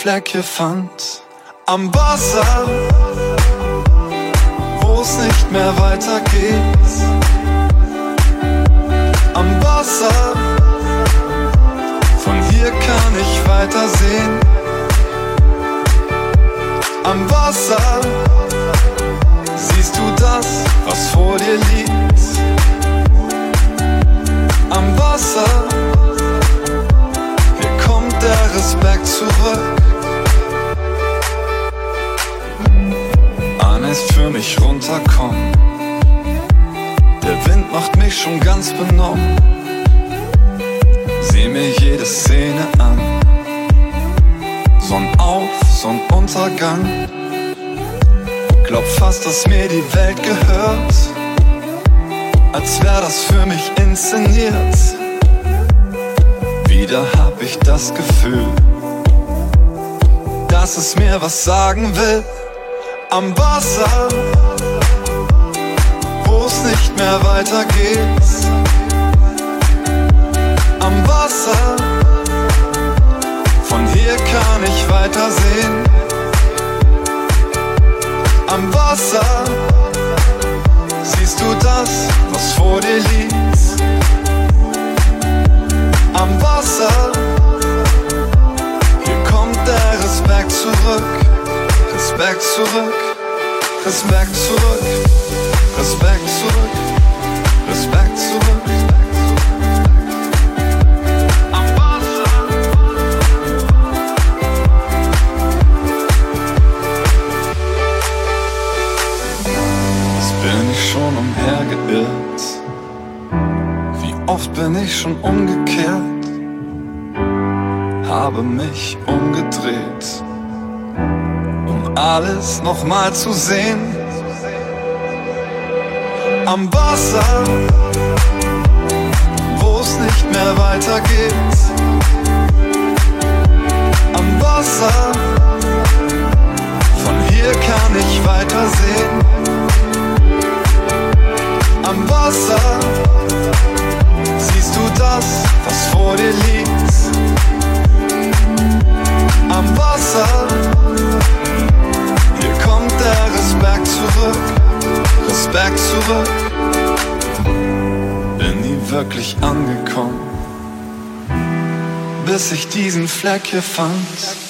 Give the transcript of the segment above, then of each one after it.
ich diesen Fleck hier fand am Wasser, wo es nicht mehr weitergeht. Am Wasser, von hier kann ich weitersehen. Am Wasser, siehst du das, was vor dir liegt. Am Wasser, hier kommt der Respekt zurück. Heißt für mich runterkommen. Der Wind macht mich schon ganz benommen. Seh mir jede Szene an. Sonnenauf, Sonnenuntergang. Glaub fast, dass mir die Welt gehört. Als wär das für mich inszeniert. Wieder hab ich das Gefühl, dass es mir was sagen will am Wasser, wo es nicht mehr weitergeht. Am Wasser, von hier kann ich weitersehen. Am Wasser, siehst du das, was vor dir liegt. Am Wasser, hier kommt der Respekt zurück. Respekt zurück, Respekt zurück, Respekt zurück, Respekt zurück. Am Wasser. Bin ich schon umhergeirrt. Wie oft bin ich schon umgekehrt, habe mich umgedreht alles nochmal zu sehen. Am Wasser, wo es nicht mehr weitergeht. Am Wasser, von hier kann ich weitersehen. Am Wasser, siehst du das, was vor dir liegt. Am Wasser, der Respekt zurück, Respekt zurück. Bin nie wirklich angekommen, bis ich diesen Fleck hier fand.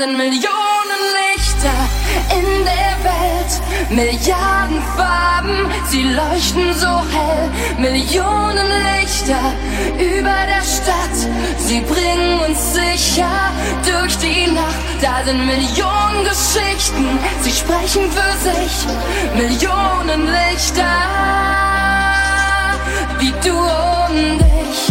sind Millionen Lichter in der Welt, Milliarden Farben, sie leuchten so hell. Millionen Lichter über der Stadt, sie bringen uns sicher durch die Nacht. Da sind Millionen Geschichten, sie sprechen für sich. Millionen Lichter, wie du und ich.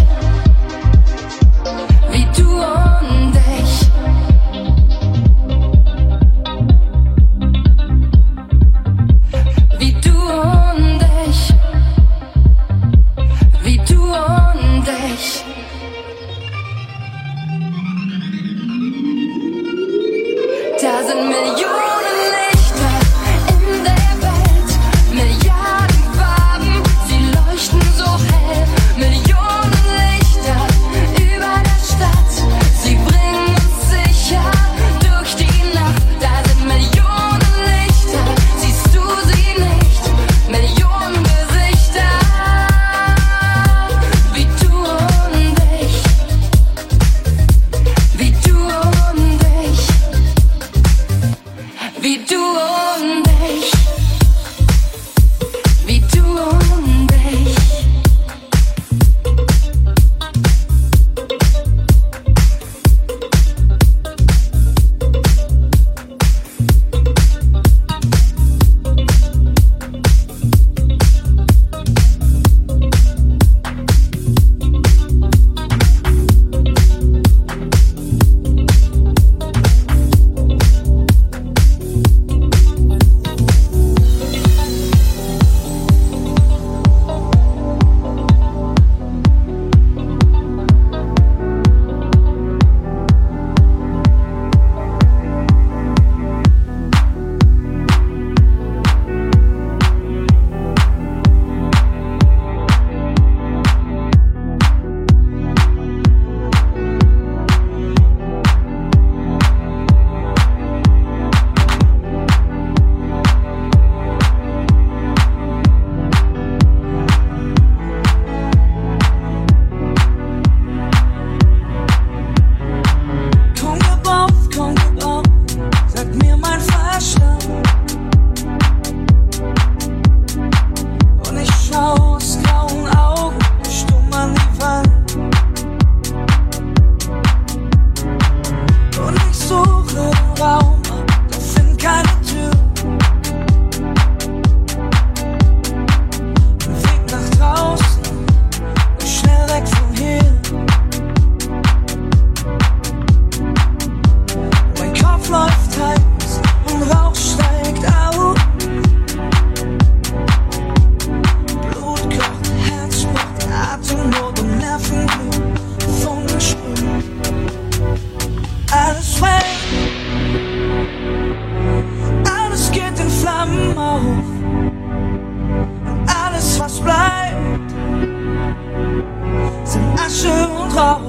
Rauch.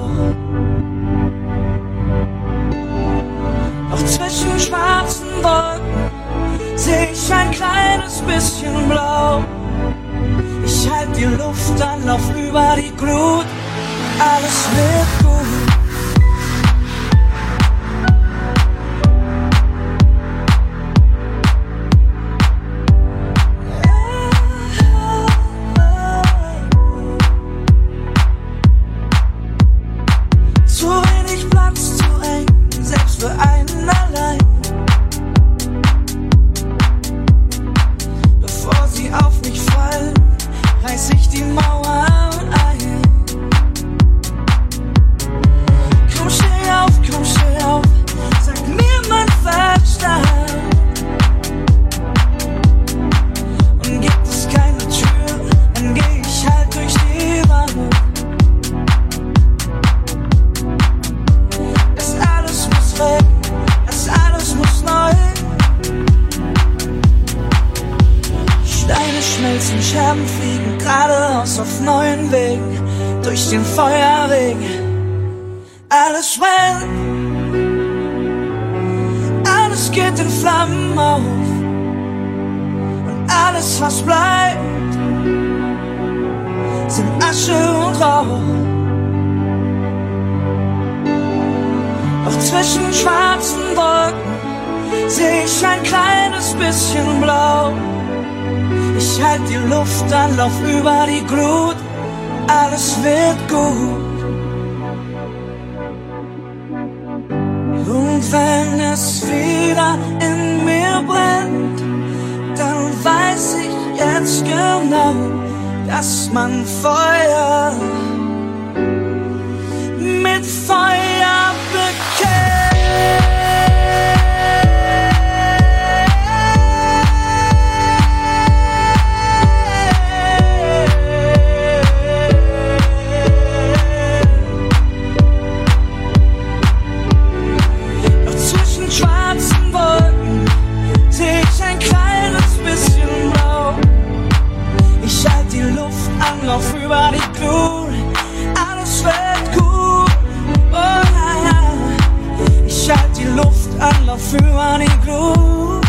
Doch zwischen schwarzen Wolken seh ich ein kleines bisschen blau. Ich halt die Luft an, lauf über die Glut, alles wird gut. über die Glut, alles wird gut. Und wenn es wieder in mir brennt, dann weiß ich jetzt genau, dass man Feuer mit Feuer bekämpft. alla fruar i grå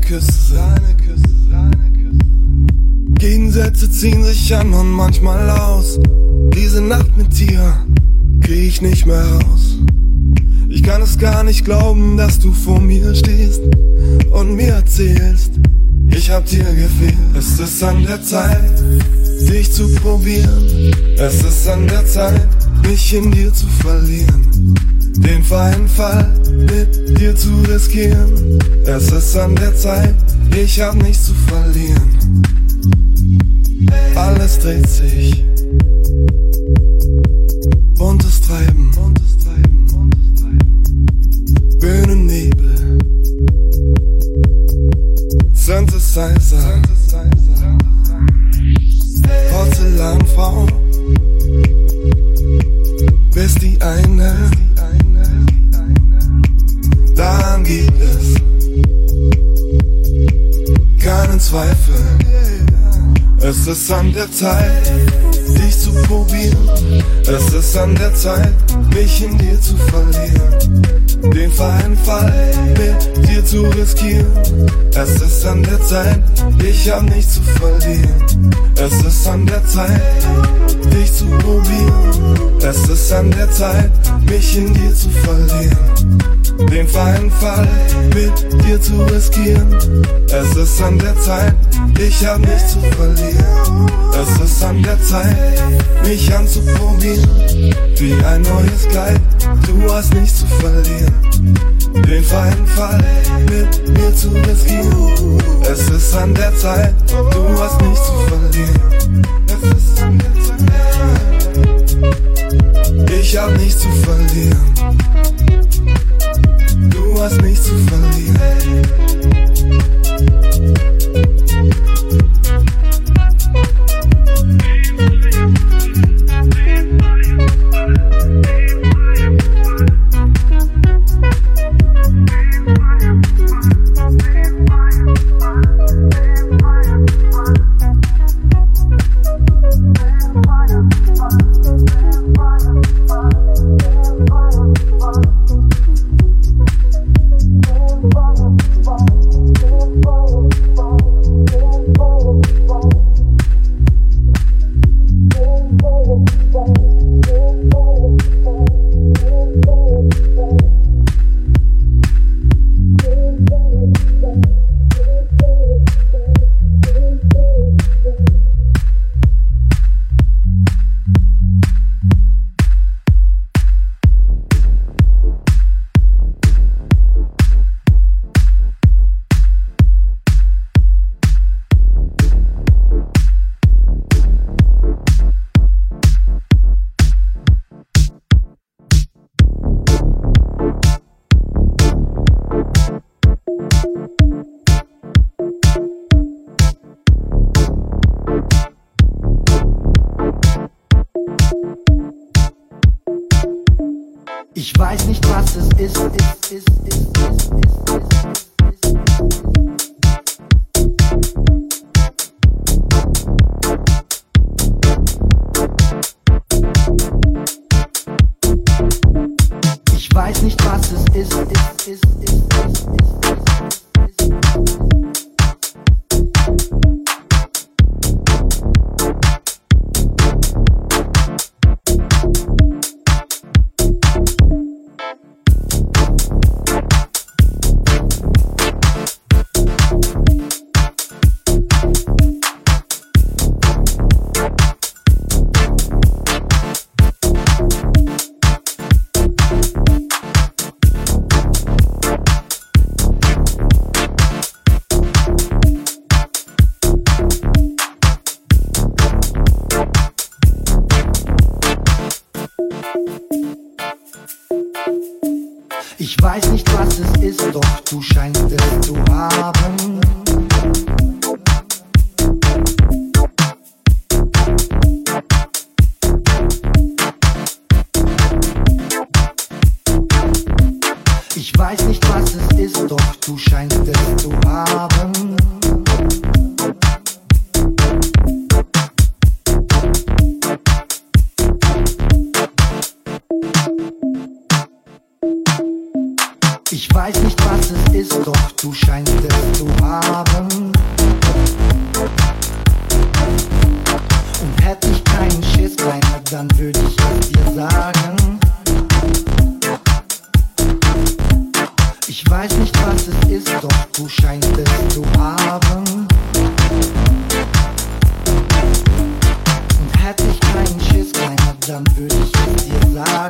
Küsse. Gegensätze ziehen sich an und manchmal aus. Diese Nacht mit dir krieg ich nicht mehr raus. Ich kann es gar nicht glauben, dass du vor mir stehst und mir erzählst, ich hab dir gefehlt. Es ist an der Zeit, dich zu probieren. Es ist an der Zeit, mich in dir zu verlieren. Den freien Fall mit dir zu riskieren. Es ist an der Zeit, ich hab nichts zu verlieren. Alles dreht sich. Buntes Treiben. Bühnennebel. Synthesizer. Porzellanfrau. Bis die eine. Daran gibt es keinen Zweifel. Es ist an der Zeit, dich zu probieren. Es ist an der Zeit, mich in dir zu verlieren. Den freien Fall mit dir zu riskieren. Es ist an der Zeit, ich hab nichts zu verlieren. Es ist an der Zeit, dich zu probieren. Es ist an der Zeit, mich in dir zu verlieren den freien Fall mit dir zu riskieren. Es ist an der Zeit, ich hab nichts zu verlieren. Es ist an der Zeit, mich anzuprobieren. Wie ein neues Kleid, du hast nichts zu verlieren. Den freien Fall mit mir zu riskieren. Es ist an der Zeit, du hast nichts zu verlieren. Es ist an der Zeit. Ich hab nichts zu verlieren. Du hast nichts zu verlieren. Ich weiß nicht, was es ist, doch du scheinst es zu haben. Ich weiß nicht, was es ist, doch du scheinst es zu haben. Ich weiß nicht, was es ist, doch du scheinst es zu haben. Und hätte ich keinen Schiss, Kleiner, dann würde ich es dir sagen. Ich weiß nicht, was es ist, doch du scheinst es zu haben. Und hätte ich keinen Schiss, Kleiner, dann würde ich es dir sagen.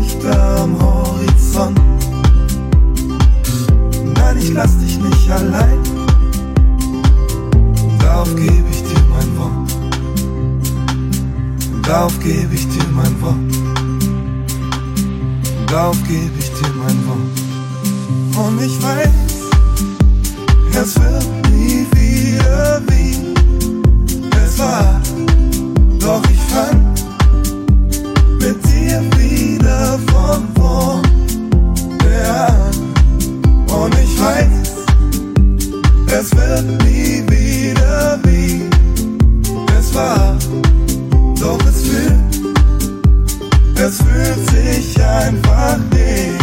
Lichter am Horizont. Nein, ich lass dich nicht allein. Darauf gebe ich dir mein Wort. Darauf gebe ich dir mein Wort. Darauf gebe ich dir mein Wort. Und ich weiß, es wird nie wieder wie es war. Doch ich fand mit dir wieder von vorn. Ja. Und ich weiß, es wird nie wieder wie es war. Doch es fühlt, es fühlt sich einfach nicht.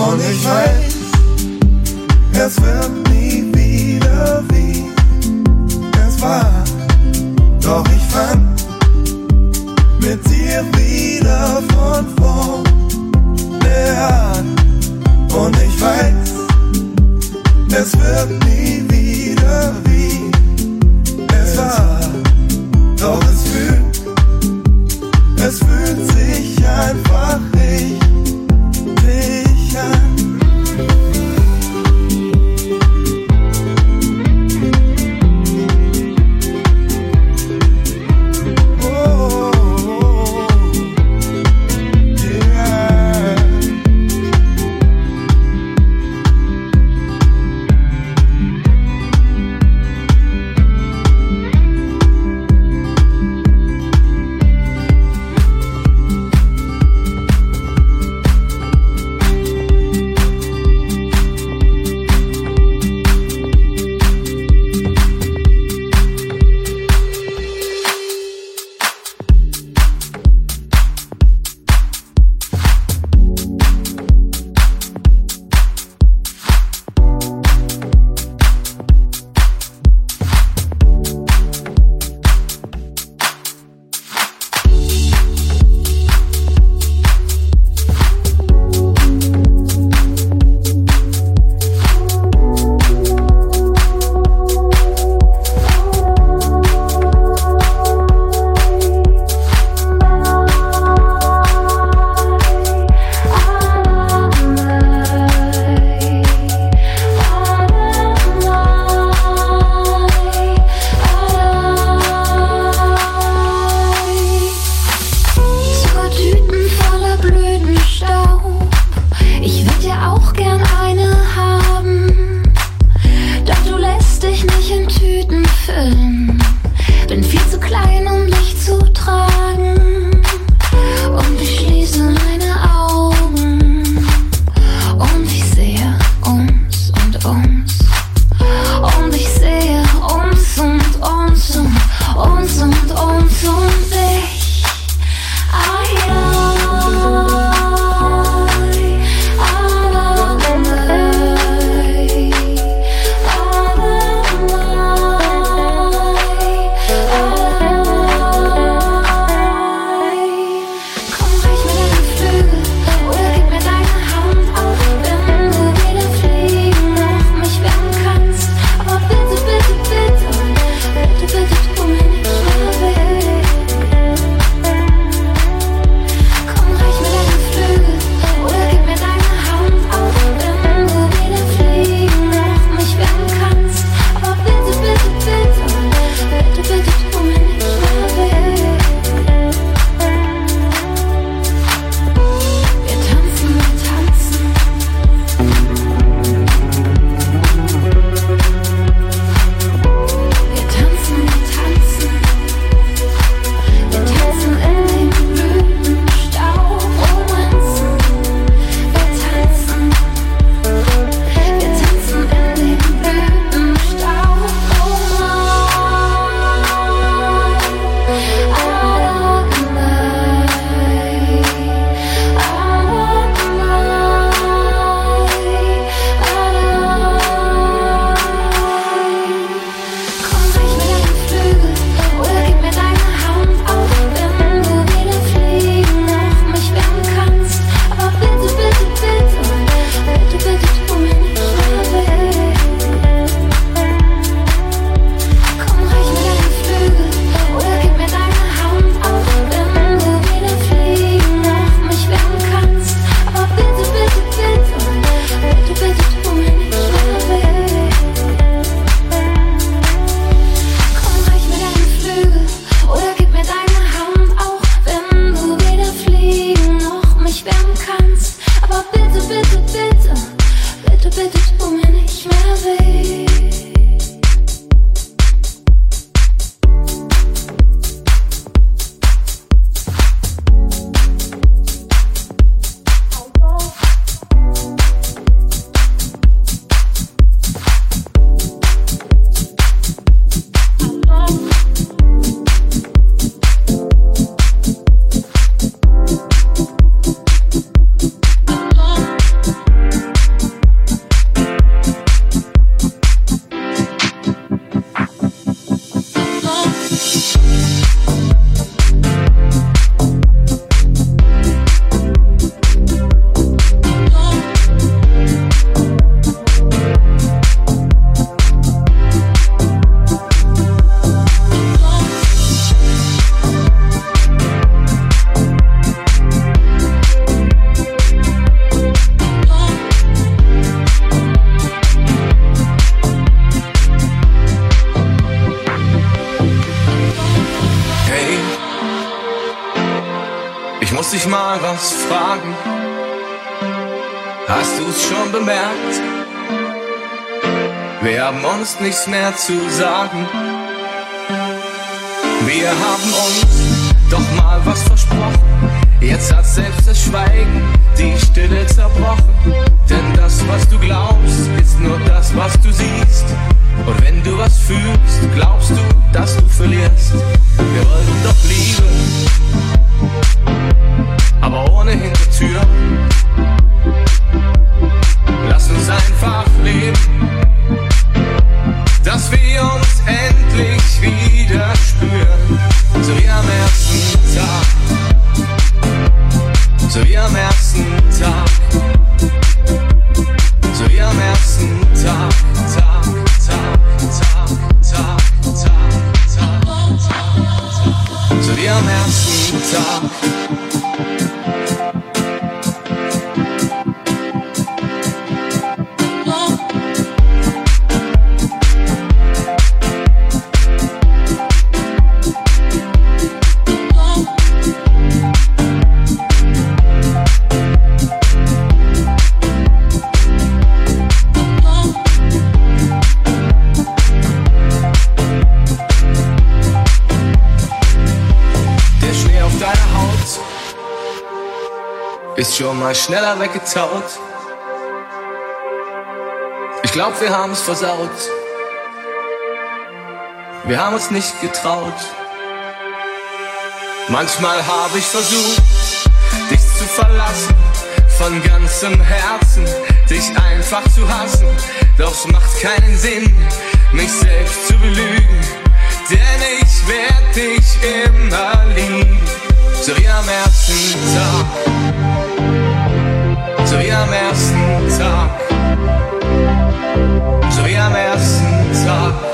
Und ich weiß, es wird nie wieder wie es war. Doch ich fand mit dir wieder von vorne an. Und ich weiß, es wird nie wieder wie es war. Doch es fühlt, es fühlt sich einfach sonst nichts mehr zu sagen. Wir haben uns doch mal was versprochen. Jetzt hat selbst das Schweigen die Stille zerbrochen. Denn das, was du glaubst, ist nur das, was du siehst. Und wenn du was fühlst, glaubst du, dass du verlierst. Wir wollten doch Liebe, aber ohne Hintertür. Lass uns einfach leben. Dass wir uns endlich wieder spüren, so wie am ersten Tag, so wie am ersten schon mal schneller weggetaut. Ich glaub, wir haben's versaut. Wir haben uns nicht getraut. Manchmal habe ich versucht, dich zu verlassen. Von ganzem Herzen, dich einfach zu hassen. Doch es macht keinen Sinn, mich selbst zu belügen. Denn ich werd dich immer lieben, so wie am ersten Tag so wie am ersten Tag, so wie am ersten Tag.